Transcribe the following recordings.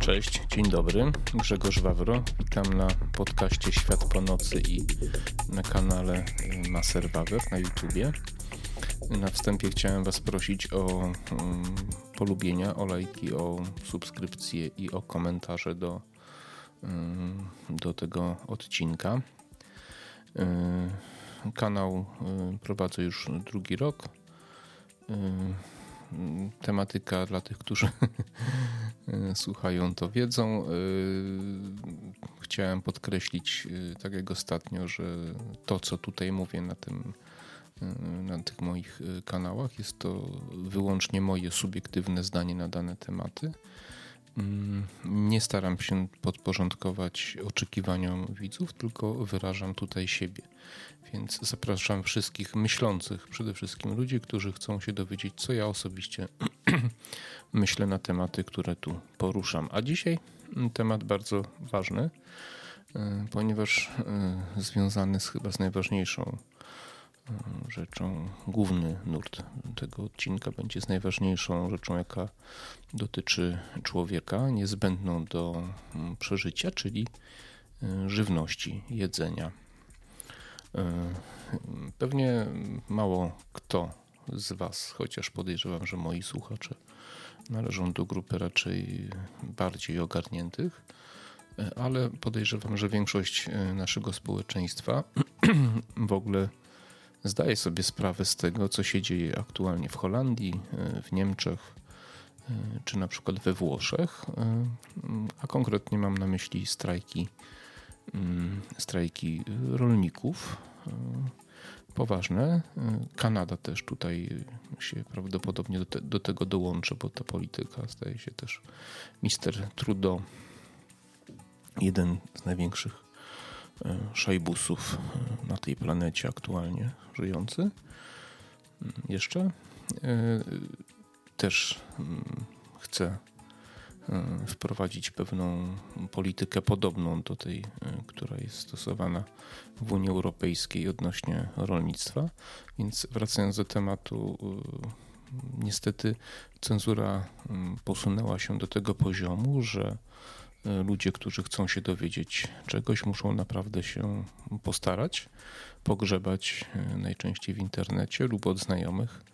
Cześć, dzień dobry. Grzegorz Wawro. Witam na podcaście Świat po nocy i na kanale Maser Wawer na YouTubie. Na wstępie chciałem Was prosić o um, polubienia, o lajki, o subskrypcje i o komentarze do, um, do tego odcinka. Um, kanał prowadzę już drugi rok tematyka dla tych, którzy słuchają, to wiedzą. Chciałem podkreślić, tak jak ostatnio, że to, co tutaj mówię na tym na tych moich kanałach. Jest to wyłącznie moje subiektywne zdanie na dane tematy. Nie staram się podporządkować oczekiwaniom widzów, tylko wyrażam tutaj siebie. Więc zapraszam wszystkich myślących, przede wszystkim ludzi, którzy chcą się dowiedzieć, co ja osobiście myślę na tematy, które tu poruszam. A dzisiaj temat bardzo ważny, e, ponieważ e, związany z chyba z najważniejszą rzeczą, główny nurt tego odcinka będzie z najważniejszą rzeczą, jaka dotyczy człowieka, niezbędną do przeżycia, czyli żywności, jedzenia. E, pewnie mało kto z Was, chociaż podejrzewam, że moi słuchacze należą do grupy raczej bardziej ogarniętych, e, ale podejrzewam, że większość e, naszego społeczeństwa w ogóle zdaje sobie sprawę z tego, co się dzieje aktualnie w Holandii, w Niemczech czy na przykład we Włoszech, a konkretnie mam na myśli strajki Mm, strajki rolników e, poważne. E, Kanada też tutaj się prawdopodobnie do, te, do, tego dołączy, bo ta polityka staje się też Mister Trudeau, jeden z największych e, szajbusów na tej planecie aktualnie żyjący. Mm, jeszcze też mm, chce E, wprowadzić pewną politykę podobną do tej, e, która jest stosowana w Unii Europejskiej odnośnie rolnictwa. Więc wracając do tematu, e, niestety cenzura posunęła się do tego poziomu, że ludzie, którzy chcą się dowiedzieć czegoś, muszą naprawdę się postarać, pogrzebać najczęściej w internecie lub od znajomych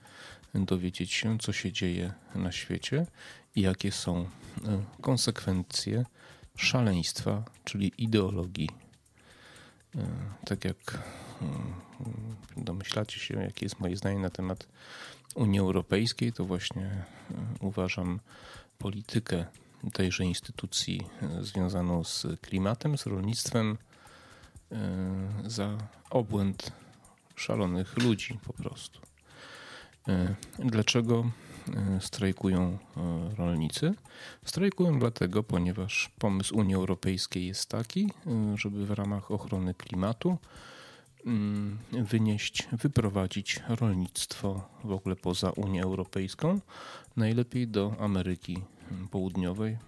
dowiedzieć się, co się dzieje na świecie i jakie są e, konsekwencje szaleństwa, czyli ideologii. E, tak jak e, domyślacie się, jakie jest moje zdanie na temat Unii Europejskiej, to właśnie uważam politykę tejże instytucji związaną z klimatem, z rolnictwem za obłęd szalonych ludzi po prostu. E, dlaczego e, strajkują e, rolnicy? Strajkują dlatego, ponieważ pomysł Unii Europejskiej jest taki, żeby w ramach ochrony klimatu wynieść, wyprowadzić rolnictwo w ogóle poza Unię Europejską, najlepiej do Ameryki Południowej,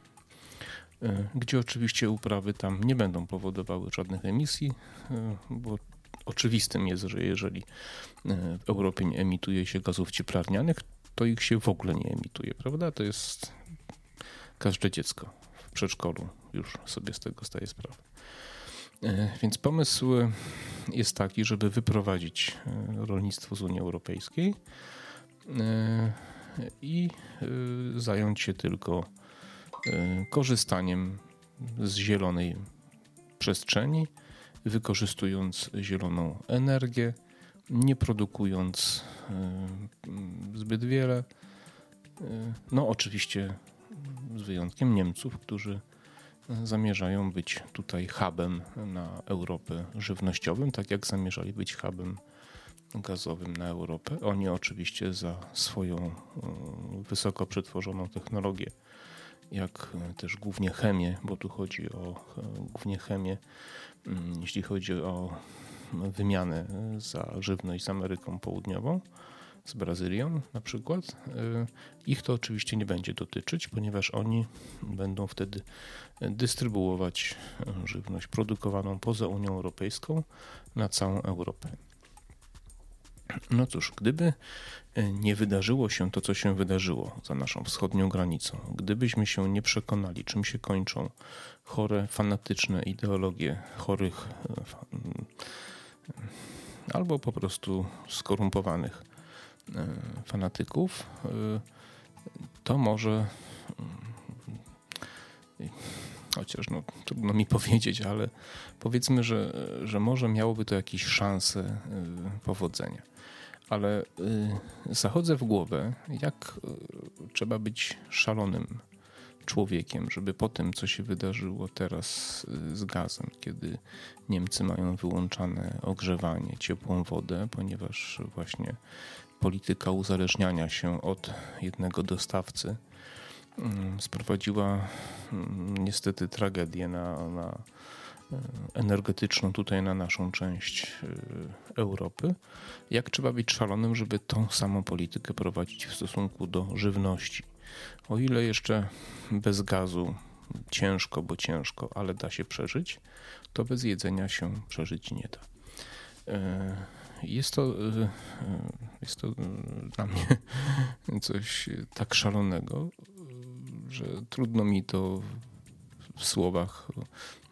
gdzie oczywiście uprawy tam nie będą powodowały żadnych emisji, bo oczywistym jest, że jeżeli e, w Europie nie emituje się gazów cieplarnianych, to ich się w ogóle nie emituje, prawda? To jest każde dziecko w przedszkolu już sobie z tego zdaje sprawę. E, więc pomysł jest taki, żeby wyprowadzić e, rolnictwo z Unii Europejskiej i zająć się tylko korzystaniem z zielonej przestrzeni, wykorzystując zieloną energię, nie produkując e, zbyt wiele. E, no, oczywiście z wyjątkiem Niemców, którzy zamierzają być tutaj hubem na Europę żywnościowym, tak jak zamierzali być hubem gazowym na Europę. Oni oczywiście za swoją e, wysoko przetworzoną technologię, jak też głównie chemię, bo tu chodzi o głównie chemię, Mm, jeśli chodzi o wymianę za żywność z Ameryką Południową, z Brazylią na przykład. Y, ich to oczywiście nie będzie dotyczyć, ponieważ oni będą wtedy dystrybuować żywność produkowaną poza Unią Europejską na całą Europę. No cóż, gdyby e, nie wydarzyło się to, co się wydarzyło za naszą wschodnią granicą, gdybyśmy się nie przekonali, czym się kończą chore, fanatyczne ideologie chorych albo po prostu skorumpowanych fanatyków, to może chociaż no, trudno mi powiedzieć, ale powiedzmy, że, że może miałoby to jakieś szanse y, powodzenia. Ale zachodzę w głowę, jak trzeba być szalonym człowiekiem, żeby po tym, co się wydarzyło teraz z gazem, kiedy Niemcy mają wyłączane ogrzewanie, ciepłą wodę, ponieważ właśnie polityka uzależniania się od jednego dostawcy Mm, sprowadziła mm, niestety tragedię na, na e, energetyczną tutaj na naszą część e, Europy. Jak trzeba być szalonym, żeby tą samą politykę prowadzić w stosunku do żywności? O ile jeszcze bez gazu ciężko, bo ciężko, ale da się przeżyć, to bez jedzenia się przeżyć nie da. Jest to, jest to dla mnie coś tak szalonego, że trudno mi to w słowach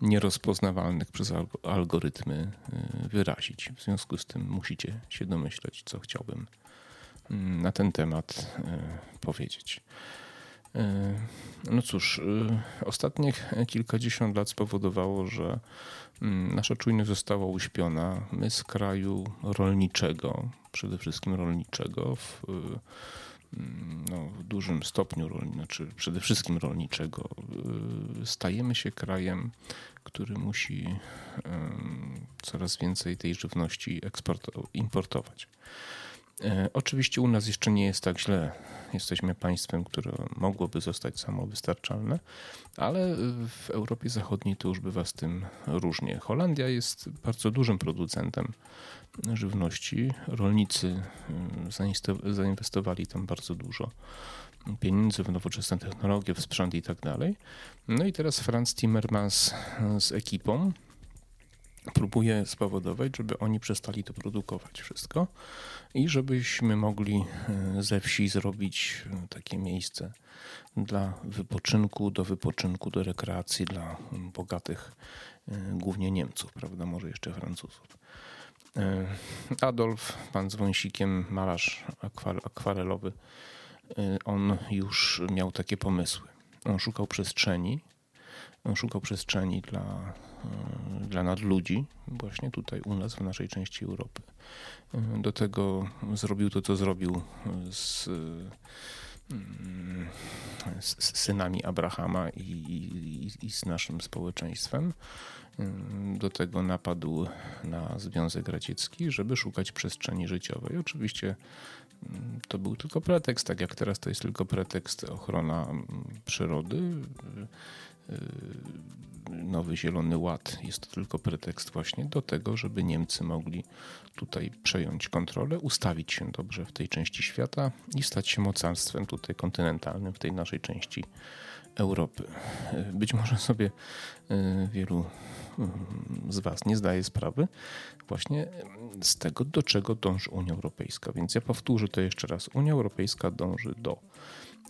nierozpoznawalnych przez algorytmy y, wyrazić. W związku z tym musicie się domyśleć, co chciałbym mm, na ten temat y, powiedzieć. Y, no cóż, ostatnich kilkadziesiąt lat spowodowało, że mm, nasza czujność została uśpiona. My z kraju rolniczego, przede wszystkim rolniczego, w no, w dużym stopniu, znaczy przede wszystkim rolniczego, stajemy się krajem, który musi coraz więcej tej żywności importować. E, oczywiście u nas jeszcze nie jest tak źle. Jesteśmy państwem, które mogłoby zostać samowystarczalne, ale w Europie Zachodniej to już bywa z tym różnie. Holandia jest bardzo dużym producentem żywności. Rolnicy y, zainwestowali tam bardzo dużo pieniędzy w nowoczesne technologie, w sprzęt i tak dalej. No i teraz Franz Timmermans z ekipą próbuje spowodować, żeby oni przestali to produkować wszystko i żebyśmy mogli e, ze wsi zrobić e, takie miejsce dla wypoczynku, do wypoczynku, do rekreacji dla bogatych, e, głównie Niemców, prawda, może jeszcze Francuzów. Adolf, pan z wąsikiem, malarz akwarelowy, on już miał takie pomysły. On szukał przestrzeni, szukał przestrzeni dla E, dla nadludzi, właśnie tutaj u nas, w naszej części Europy. E, do tego zrobił to, co zrobił z, mm, z synami Abrahama i, i, i z naszym społeczeństwem. Do tego napadł na Związek Radziecki, żeby szukać przestrzeni życiowej. Oczywiście to był tylko pretekst, tak jak teraz to jest tylko pretekst ochrona mm, przyrody nowy Zielony Ład jest to tylko pretekst właśnie do tego, żeby Niemcy mogli tutaj przejąć kontrolę, ustawić się dobrze w tej części świata i stać się mocarstwem tutaj kontynentalnym w tej naszej części Europy. Być może sobie e, wielu mm, z Was nie zdaje sprawy właśnie z tego, do czego dąży Unia Europejska. Więc ja powtórzę to jeszcze raz. Unia Europejska dąży do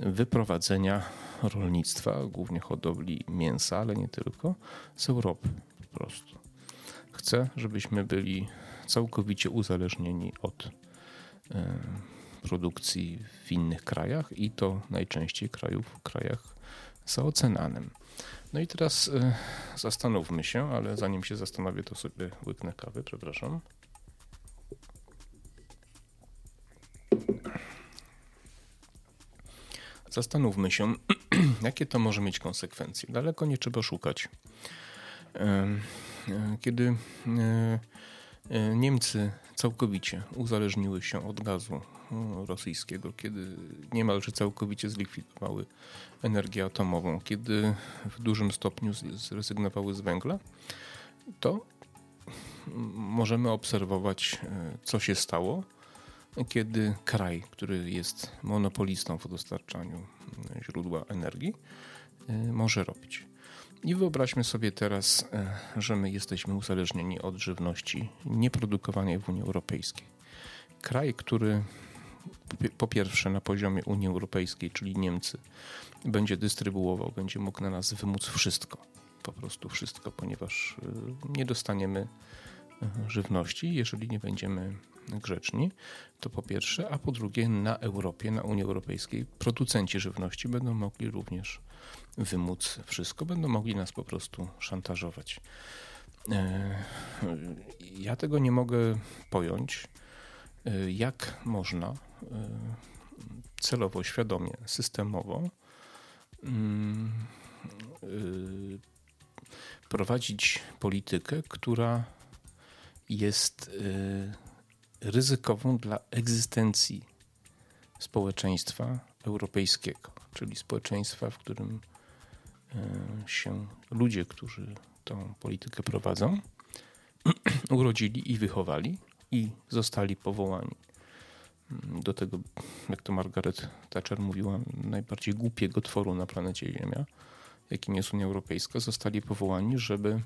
wyprowadzenia rolnictwa, głównie hodowli mięsa, ale nie tylko, z Europy po prostu. Chcę, żebyśmy byli całkowicie uzależnieni od e, produkcji w innych krajach i to najczęściej krajów, w krajach za oceanem. No i teraz e, zastanówmy się, ale zanim się zastanowię, to sobie łyknę kawy, przepraszam. Zastanówmy się, jakie to może mieć konsekwencje. Daleko nie trzeba szukać. Kiedy e, e, Niemcy całkowicie uzależniły się od gazu rosyjskiego, kiedy niemalże całkowicie zlikwidowały energię atomową, kiedy w dużym stopniu zrezygnowały z węgla, to możemy obserwować, e, co się stało kiedy kraj, który jest monopolistą w dostarczaniu mm, źródła energii, y, może robić. I wyobraźmy sobie teraz, y, że my jesteśmy uzależnieni od żywności nieprodukowanej w Unii Europejskiej. kraj, który po pierwsze na poziomie Unii Europejskiej, czyli Niemcy, będzie dystrybuował, będzie mógł na nas wymóc wszystko. Po prostu wszystko, ponieważ nie dostaniemy żywności, jeżeli nie będziemy grzeczni, to po pierwsze, a po drugie na Europie, na Unii Europejskiej producenci żywności będą mogli również wymóc wszystko, będą mogli nas po prostu szantażować. E, ja tego nie mogę pojąć, e, jak można e, celowo, świadomie, systemowo mm, prowadzić politykę, która jest ryzykową dla egzystencji społeczeństwa europejskiego, czyli społeczeństwa, w którym e, się ludzie, którzy tą politykę prowadzą, urodzili i wychowali i zostali powołani. Mm, do tego, jak to Margaret Thatcher mówiła, najbardziej głupiego tworu na planecie Ziemia, jakim jest Unia Europejska, zostali powołani, żeby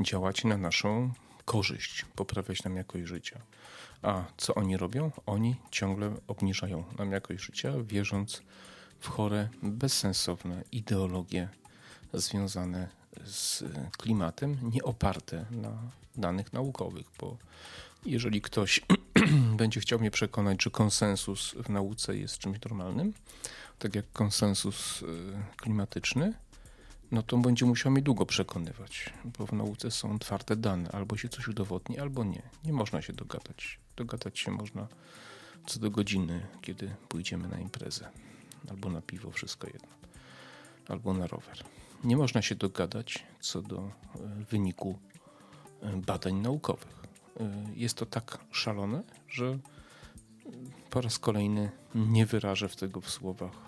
działać na naszą korzyść, poprawiać nam jakość życia. A co oni robią? Oni ciągle obniżają nam jakość życia, wierząc w chore, bezsensowne ideologie związane z klimatem, nie oparte na danych naukowych, bo jeżeli ktoś będzie chciał mnie przekonać, że konsensus w nauce jest czymś normalnym, tak jak konsensus y, klimatyczny, no to będzie musiał mnie długo przekonywać, bo w nauce są twarde dane, albo się coś udowodni, albo nie. Nie można się dogadać. Dogadać się można co do godziny, kiedy pójdziemy na imprezę, albo na piwo, wszystko jedno, albo na rower. Nie można się dogadać co do e, wyniku e, badań naukowych. E, jest to tak szalone, że po raz kolejny nie wyrażę w tego w słowach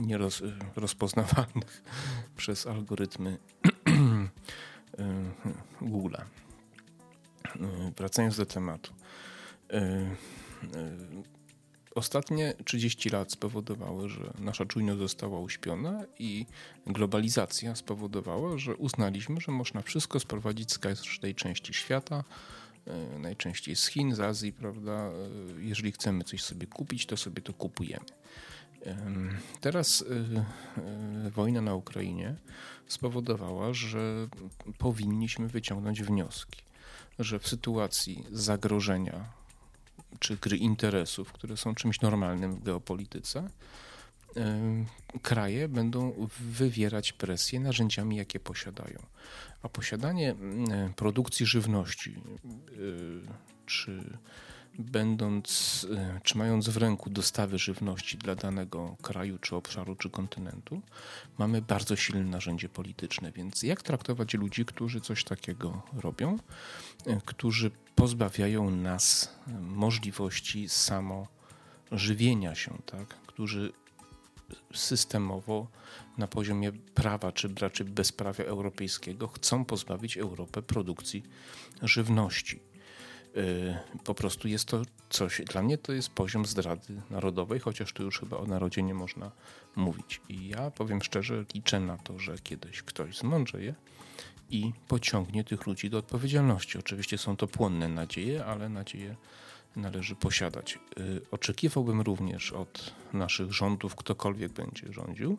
nierozpoznawalnych przez algorytmy Google'a. Wracając do tematu. Ostatnie 30 lat spowodowały, że nasza czujność została uśpiona i globalizacja spowodowała, że uznaliśmy, że można wszystko sprowadzić z każdej części świata, e, najczęściej z Chin, z Azji, prawda? E, jeżeli chcemy coś sobie kupić, to sobie to kupujemy. Teraz y, y, wojna na Ukrainie spowodowała, że powinniśmy wyciągnąć wnioski, że w sytuacji zagrożenia czy gry interesów, które są czymś normalnym w geopolityce, kraje będą wywierać presję narzędziami, jakie posiadają. A posiadanie produkcji żywności y, czy będąc, e, trzymając w ręku dostawy żywności dla danego kraju, czy obszaru, czy kontynentu, mamy bardzo silne narzędzie polityczne. Więc jak traktować ludzi, którzy coś takiego robią, e, którzy pozbawiają nas możliwości samo żywienia się, tak? którzy systemowo na poziomie prawa, czy raczej bezprawia europejskiego chcą pozbawić Europę produkcji żywności. Y, po prostu jest to coś, dla mnie to jest poziom zdrady narodowej, chociaż tu już chyba o narodzie nie można mówić. I ja powiem szczerze, liczę na to, że kiedyś ktoś zmądrzeje i pociągnie tych ludzi do odpowiedzialności. Oczywiście są to płonne nadzieje, ale nadzieje należy posiadać. Y, oczekiwałbym również od naszych rządów, ktokolwiek będzie rządził,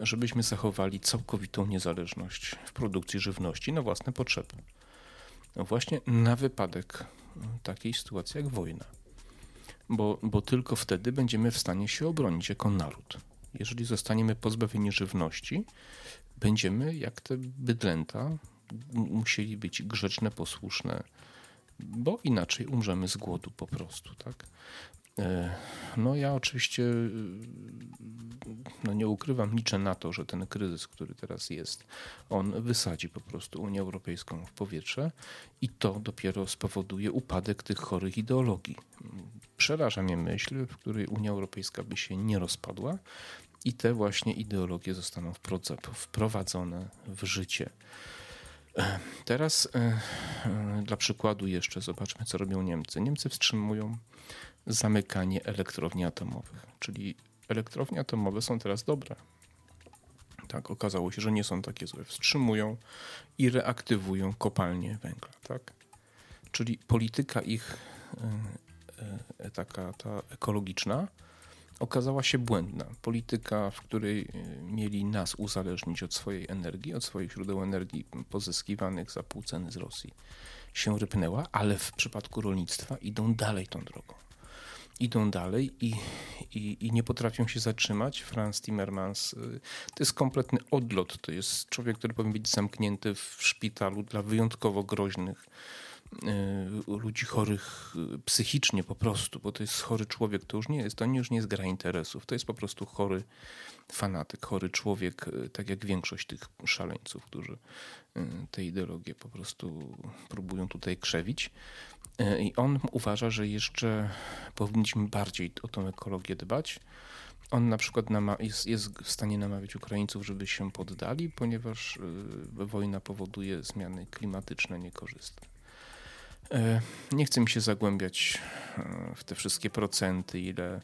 żebyśmy zachowali całkowitą niezależność w produkcji żywności na własne potrzeby. No właśnie na wypadek takiej sytuacji jak wojna. Bo, bo tylko wtedy będziemy w stanie się obronić jako naród. Jeżeli zostaniemy pozbawieni żywności, będziemy jak te bydlęta musieli być grzeczne, posłuszne, bo inaczej umrzemy z głodu po prostu, tak? E, no ja oczywiście no nie ukrywam, liczę na to, że ten kryzys, który teraz jest, on wysadzi po prostu Unię Europejską w powietrze i to dopiero spowoduje upadek tych chorych ideologii. Przeraża mnie myśl, w której Unia Europejska by się nie rozpadła i te właśnie ideologie zostaną wprowadzone w życie. E, teraz e, dla przykładu jeszcze zobaczmy, co robią Niemcy. Niemcy wstrzymują zamykanie elektrowni atomowych. Czyli elektrownie atomowe są teraz dobre. Tak, okazało się, że nie są takie złe. Wstrzymują i reaktywują kopalnie węgla. Tak? czyli polityka ich taka ta ekologiczna okazała się błędna. Polityka, w której mieli nas uzależnić od swojej energii, od swoich źródeł energii pozyskiwanych za pół ceny z Rosji, się rypnęła, ale w przypadku rolnictwa idą dalej tą drogą idą dalej i, i, i, nie potrafią się zatrzymać. Franz Timmermans y, to jest kompletny odlot. To jest człowiek, który powinien być zamknięty w szpitalu dla wyjątkowo groźnych ludzi chorych y, psychicznie po prostu, bo to jest chory człowiek, to już nie jest, to już nie jest gra interesów, to jest po prostu chory fanatyk, chory człowiek, tak jak większość tych szaleńców, którzy te ideologie po prostu próbują tutaj krzewić. I on uważa, że jeszcze powinniśmy bardziej o tą ekologię dbać. On na przykład jest, jest, w stanie namawiać Ukraińców, żeby się poddali, ponieważ y, wojna powoduje zmiany klimatyczne niekorzystne. E, nie chcę mi się zagłębiać e, w te wszystkie procenty, ile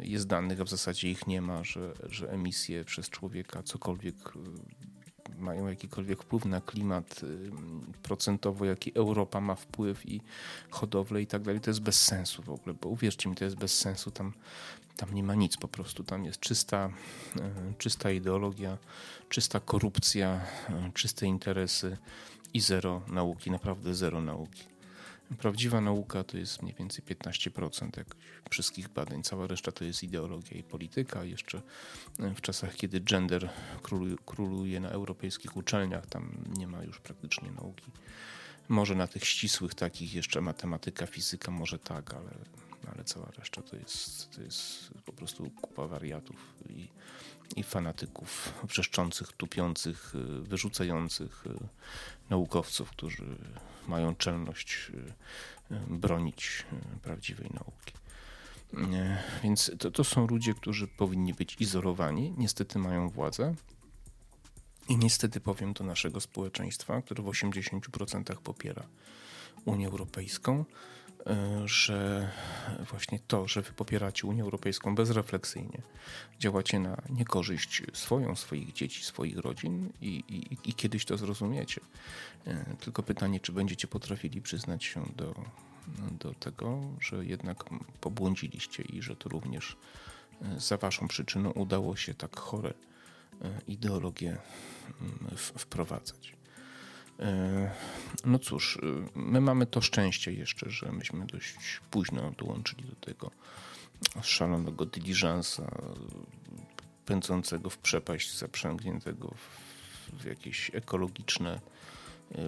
jest danych, a w zasadzie ich nie ma, że, że emisje przez człowieka cokolwiek mają jakikolwiek wpływ na klimat procentowo, jaki Europa ma wpływ i hodowlę i tak dalej, to jest bez sensu w ogóle, bo uwierzcie mi, to jest bez sensu, tam, tam nie ma nic po prostu, tam jest czysta, czysta ideologia, czysta korupcja, czyste interesy i zero nauki, naprawdę zero nauki. Prawdziwa nauka to jest mniej więcej 15% jak wszystkich badań. Cała reszta to jest ideologia i polityka. Jeszcze e, w czasach, kiedy gender króluje na europejskich uczelniach, tam nie ma już praktycznie nauki. Może na tych ścisłych takich jeszcze matematyka, fizyka, może tak, ale, ale cała reszta to jest, to jest po prostu kupa wariatów i, i fanatyków wrzeszczących, tupiących, e, wyrzucających e, naukowców, którzy mają czelność bronić prawdziwej nauki. Więc to, to są ludzie, którzy powinni być izolowani, niestety mają władzę. I niestety powiem do naszego społeczeństwa, które w 80% popiera Unię Europejską, że właśnie to, że wy popieracie Unię Europejską bezrefleksyjnie, działacie na niekorzyść swoją, swoich dzieci, swoich rodzin i, i, i kiedyś to zrozumiecie. E, tylko pytanie, czy będziecie potrafili przyznać się do do tego, że jednak pobłądziliście i że to również e, za waszą przyczyną udało się tak chore e, ideologie mm, wprowadzać. E, no cóż, my mamy to szczęście jeszcze, że myśmy dość późno dołączyli do tego szalonego diligensa pędzącego w przepaść, zaprzęgniętego w, jakieś ekologiczne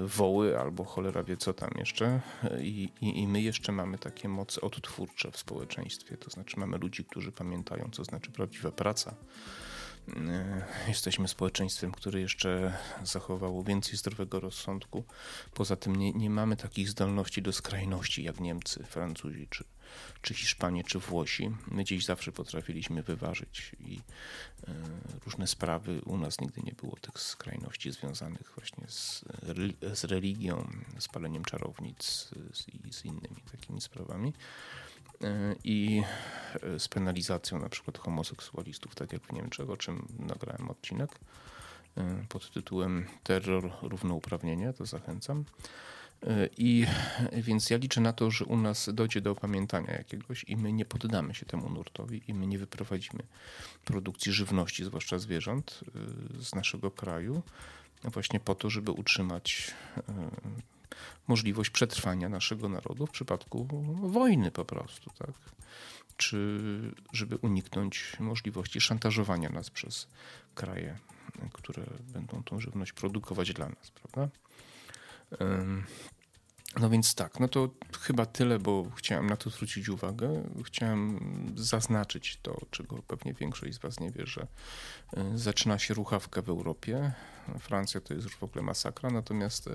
woły albo cholera wie co tam jeszcze I, i, i, my jeszcze mamy takie moce odtwórcze w społeczeństwie, to znaczy mamy ludzi, którzy pamiętają co znaczy prawdziwa praca. E, jesteśmy społeczeństwem, które jeszcze zachowało więcej zdrowego rozsądku. Poza tym nie, nie mamy takich zdolności do skrajności jak Niemcy, Francuzi czy, czy Hiszpanie, czy Włosi. My gdzieś zawsze potrafiliśmy wyważyć i e, różne sprawy. U nas nigdy nie było tych skrajności związanych właśnie z, z religią, z paleniem czarownic z, i z innymi takimi sprawami i z penalizacją na przykład homoseksualistów, tak jak w Niemczech, o czym nagrałem odcinek e, pod tytułem Terror, równouprawnienie, to zachęcam. I więc ja liczę na to, że u nas dojdzie do opamiętania jakiegoś i my nie poddamy się temu nurtowi i my nie wyprowadzimy produkcji żywności, zwłaszcza zwierząt, y, z naszego kraju, właśnie po to, żeby utrzymać y, możliwość przetrwania naszego narodu w przypadku wojny po prostu, tak? Czy żeby uniknąć możliwości szantażowania nas przez kraje, które będą tą żywność produkować dla nas, prawda? No więc tak, no to chyba tyle, bo chciałem na to zwrócić uwagę. Chciałem zaznaczyć to, czego pewnie większość z Was nie wie, że e, zaczyna się ruchawka w Europie. Francja to jest już w ogóle masakra, natomiast e,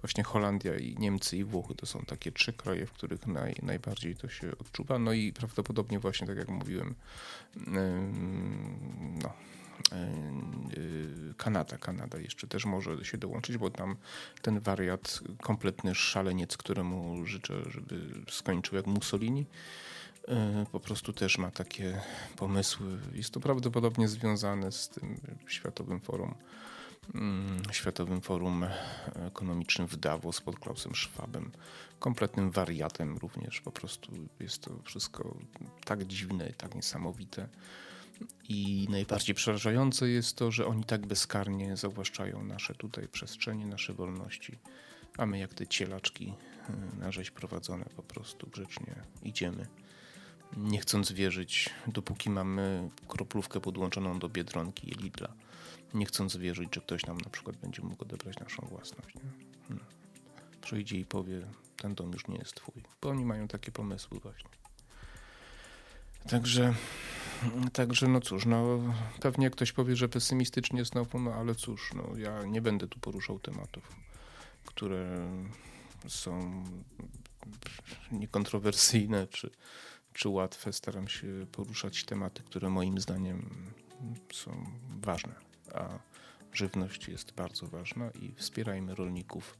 właśnie Holandia i Niemcy i Włochy to są takie trzy kraje, w których naj, najbardziej to się odczuwa. No i prawdopodobnie właśnie tak jak mówiłem, no, Kanada. Kanada jeszcze też może się dołączyć, bo tam ten wariat, kompletny szaleniec, któremu życzę, żeby skończył jak Mussolini, e, po prostu też ma takie pomysły. Jest to prawdopodobnie związane z tym Światowym Forum mm, Światowym Forum Ekonomicznym w Davos pod Klausem Schwabem. Kompletnym wariatem również. Po prostu jest to wszystko tak dziwne, tak niesamowite. I najbardziej przerażające jest to, że oni tak bezkarnie zawłaszczają nasze tutaj przestrzenie, nasze wolności, a my jak te cielaczki y, na rzeź prowadzone po prostu grzecznie idziemy. Nie chcąc wierzyć, dopóki mamy kroplówkę podłączoną do Biedronki i Lidla, nie chcąc wierzyć, że ktoś nam na przykład będzie mógł odebrać naszą własność. Nie? Hmm. Przyjdzie i powie, ten dom już nie jest twój, bo oni mają takie pomysły właśnie. Także Także no cóż, no pewnie ktoś powie, że pesymistycznie znowu, no ale cóż, no ja nie będę tu poruszał tematów, które są niekontrowersyjne czy, czy łatwe. Staram się poruszać tematy, które moim zdaniem są ważne, a żywność jest bardzo ważna i wspierajmy rolników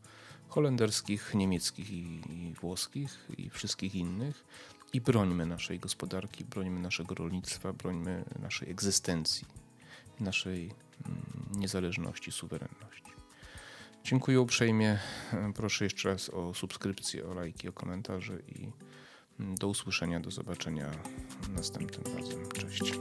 holenderskich, niemieckich i, i włoskich i wszystkich innych i brońmy naszej gospodarki, brońmy naszego rolnictwa, brońmy naszej egzystencji, naszej mm, niezależności, suwerenności. Dziękuję uprzejmie. Proszę jeszcze raz o subskrypcję, o lajki, o komentarze i mm, do usłyszenia, do zobaczenia następnym razem. Cześć.